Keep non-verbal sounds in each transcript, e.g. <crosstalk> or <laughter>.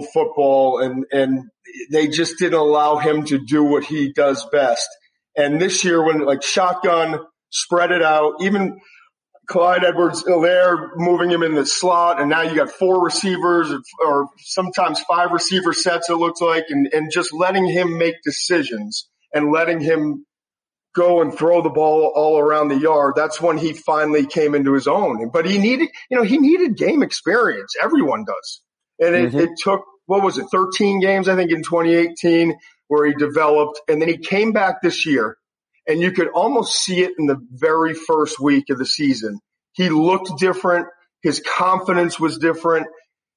football and, and they just didn't allow him to do what he does best. And this year when like shotgun, spread it out, even Clyde Edwards Helaire moving him in the slot, and now you got four receivers or sometimes five receiver sets, it looks like, and, and just letting him make decisions and letting him go and throw the ball all around the yard. That's when he finally came into his own. But he needed, you know, he needed game experience. Everyone does. And it, mm-hmm. it took, what was it, 13 games, I think, in 2018 where he developed. And then he came back this year and you could almost see it in the very first week of the season. He looked different. His confidence was different.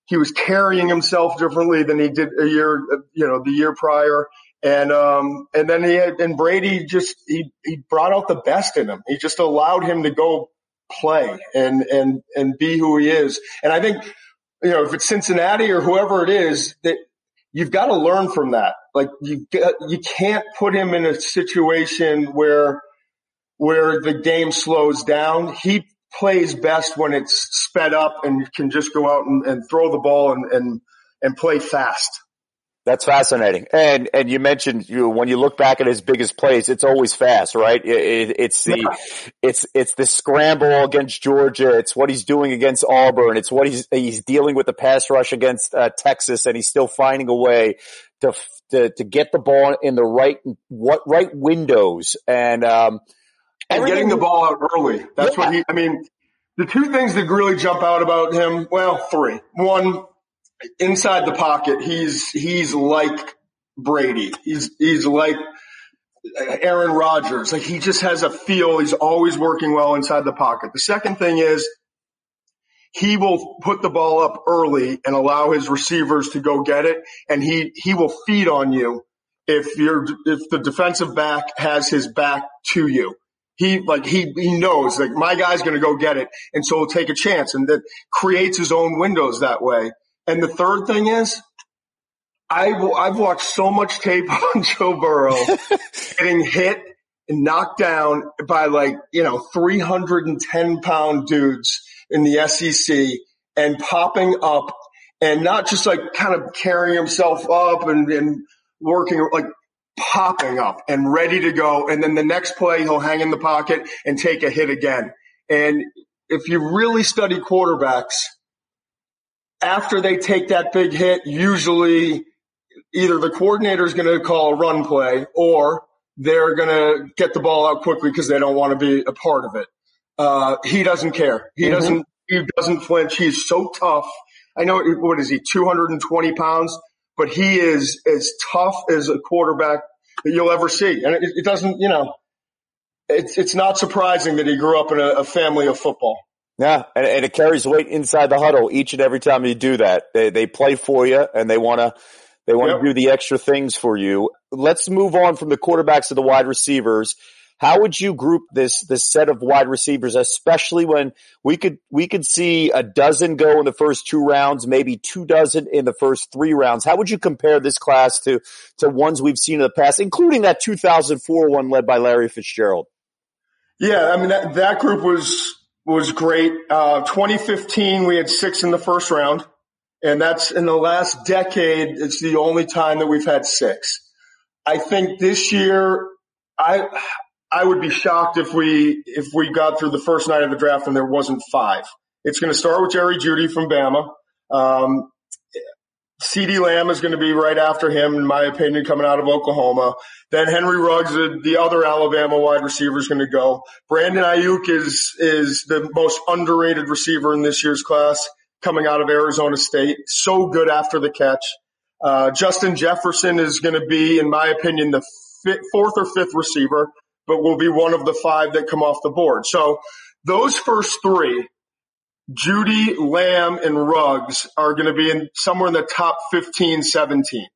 He was carrying himself differently than he did a year, you know, the year prior. And, um, and then he had, and Brady just, he, he brought out the best in him. He just allowed him to go play and, and, and be who he is. And I think, you know, if it's Cincinnati or whoever it is that you've got to learn from that. Like you you can't put him in a situation where where the game slows down. He plays best when it's sped up and can just go out and, and throw the ball and, and and play fast. That's fascinating. And, and you mentioned you, when you look back at his biggest plays, it's always fast, right? It, it, it's the, yeah. it's, it's the scramble against Georgia. It's what he's doing against Auburn. It's what he's, he's dealing with the pass rush against uh, Texas and he's still finding a way to, to, to get the ball in the right, what, right windows and, um, and getting the ball out early. That's yeah. what he, I mean, the two things that really jump out about him, well, three. One, inside the pocket, he's he's like Brady. He's he's like Aaron Rodgers. Like he just has a feel. He's always working well inside the pocket. The second thing is he will put the ball up early and allow his receivers to go get it, and he he will feed on you if you're if the defensive back has his back to you. He like he he knows like my guy's going to go get it, and so he'll take a chance, and that creates his own windows that way. And the third thing is, I, I've watched so much tape <laughs> on Joe Burrow <laughs> getting hit and knocked down by like, you know, 310 pound dudes in the SEC and popping up and not just like kind of carrying himself up and, and working like popping up and ready to go. And then the next play, he'll hang in the pocket and take a hit again. And if you really study quarterbacks, after they take that big hit, usually either the coordinator is going to call a run play or they're going to get the ball out quickly because they don't want to be a part of it. Uh, he doesn't care. He mm-hmm. doesn't, he doesn't flinch. He's so tough. I know, what is he, 220 pounds, but he is as tough as a quarterback that you'll ever see. And it, it doesn't, you know, it's, it's not surprising that he grew up in a, a family of football. Yeah, and, and, it carries weight inside the huddle each and every time you do that. They they play for you and they want to they want to yep. do the extra things for you. Let's move on from the quarterbacks to the wide receivers. How would you group this this set of wide receivers, especially when we could we could see a dozen go in the first two rounds, maybe two dozen in the first three rounds? How would you compare this class to to ones we've seen in the past, including that 2004 one led by Larry Fitzgerald? Yeah, I mean that, that group was was great. Uh, 2015, we had six in the first round. And that's in the last decade. It's the only time that we've had six. I think this year, I, I would be shocked if we, if we got through the first night of the draft and there wasn't five. It's going to start with Jerry Jeudy from Bama. Um, CeeDee Lamb is going to be right after him, in my opinion, coming out of Oklahoma. Then Henry Ruggs, the other Alabama wide receiver, is going to go. Brandon Aiyuk is is the most underrated receiver in this year's class, coming out of Arizona State. So good after the catch. Uh, Justin Jefferson is going to be, in my opinion, the fifth, fourth or fifth receiver, but will be one of the five that come off the board. So those first three Jeudy, Lamb, and Ruggs are going to be in somewhere in the top 15, 17.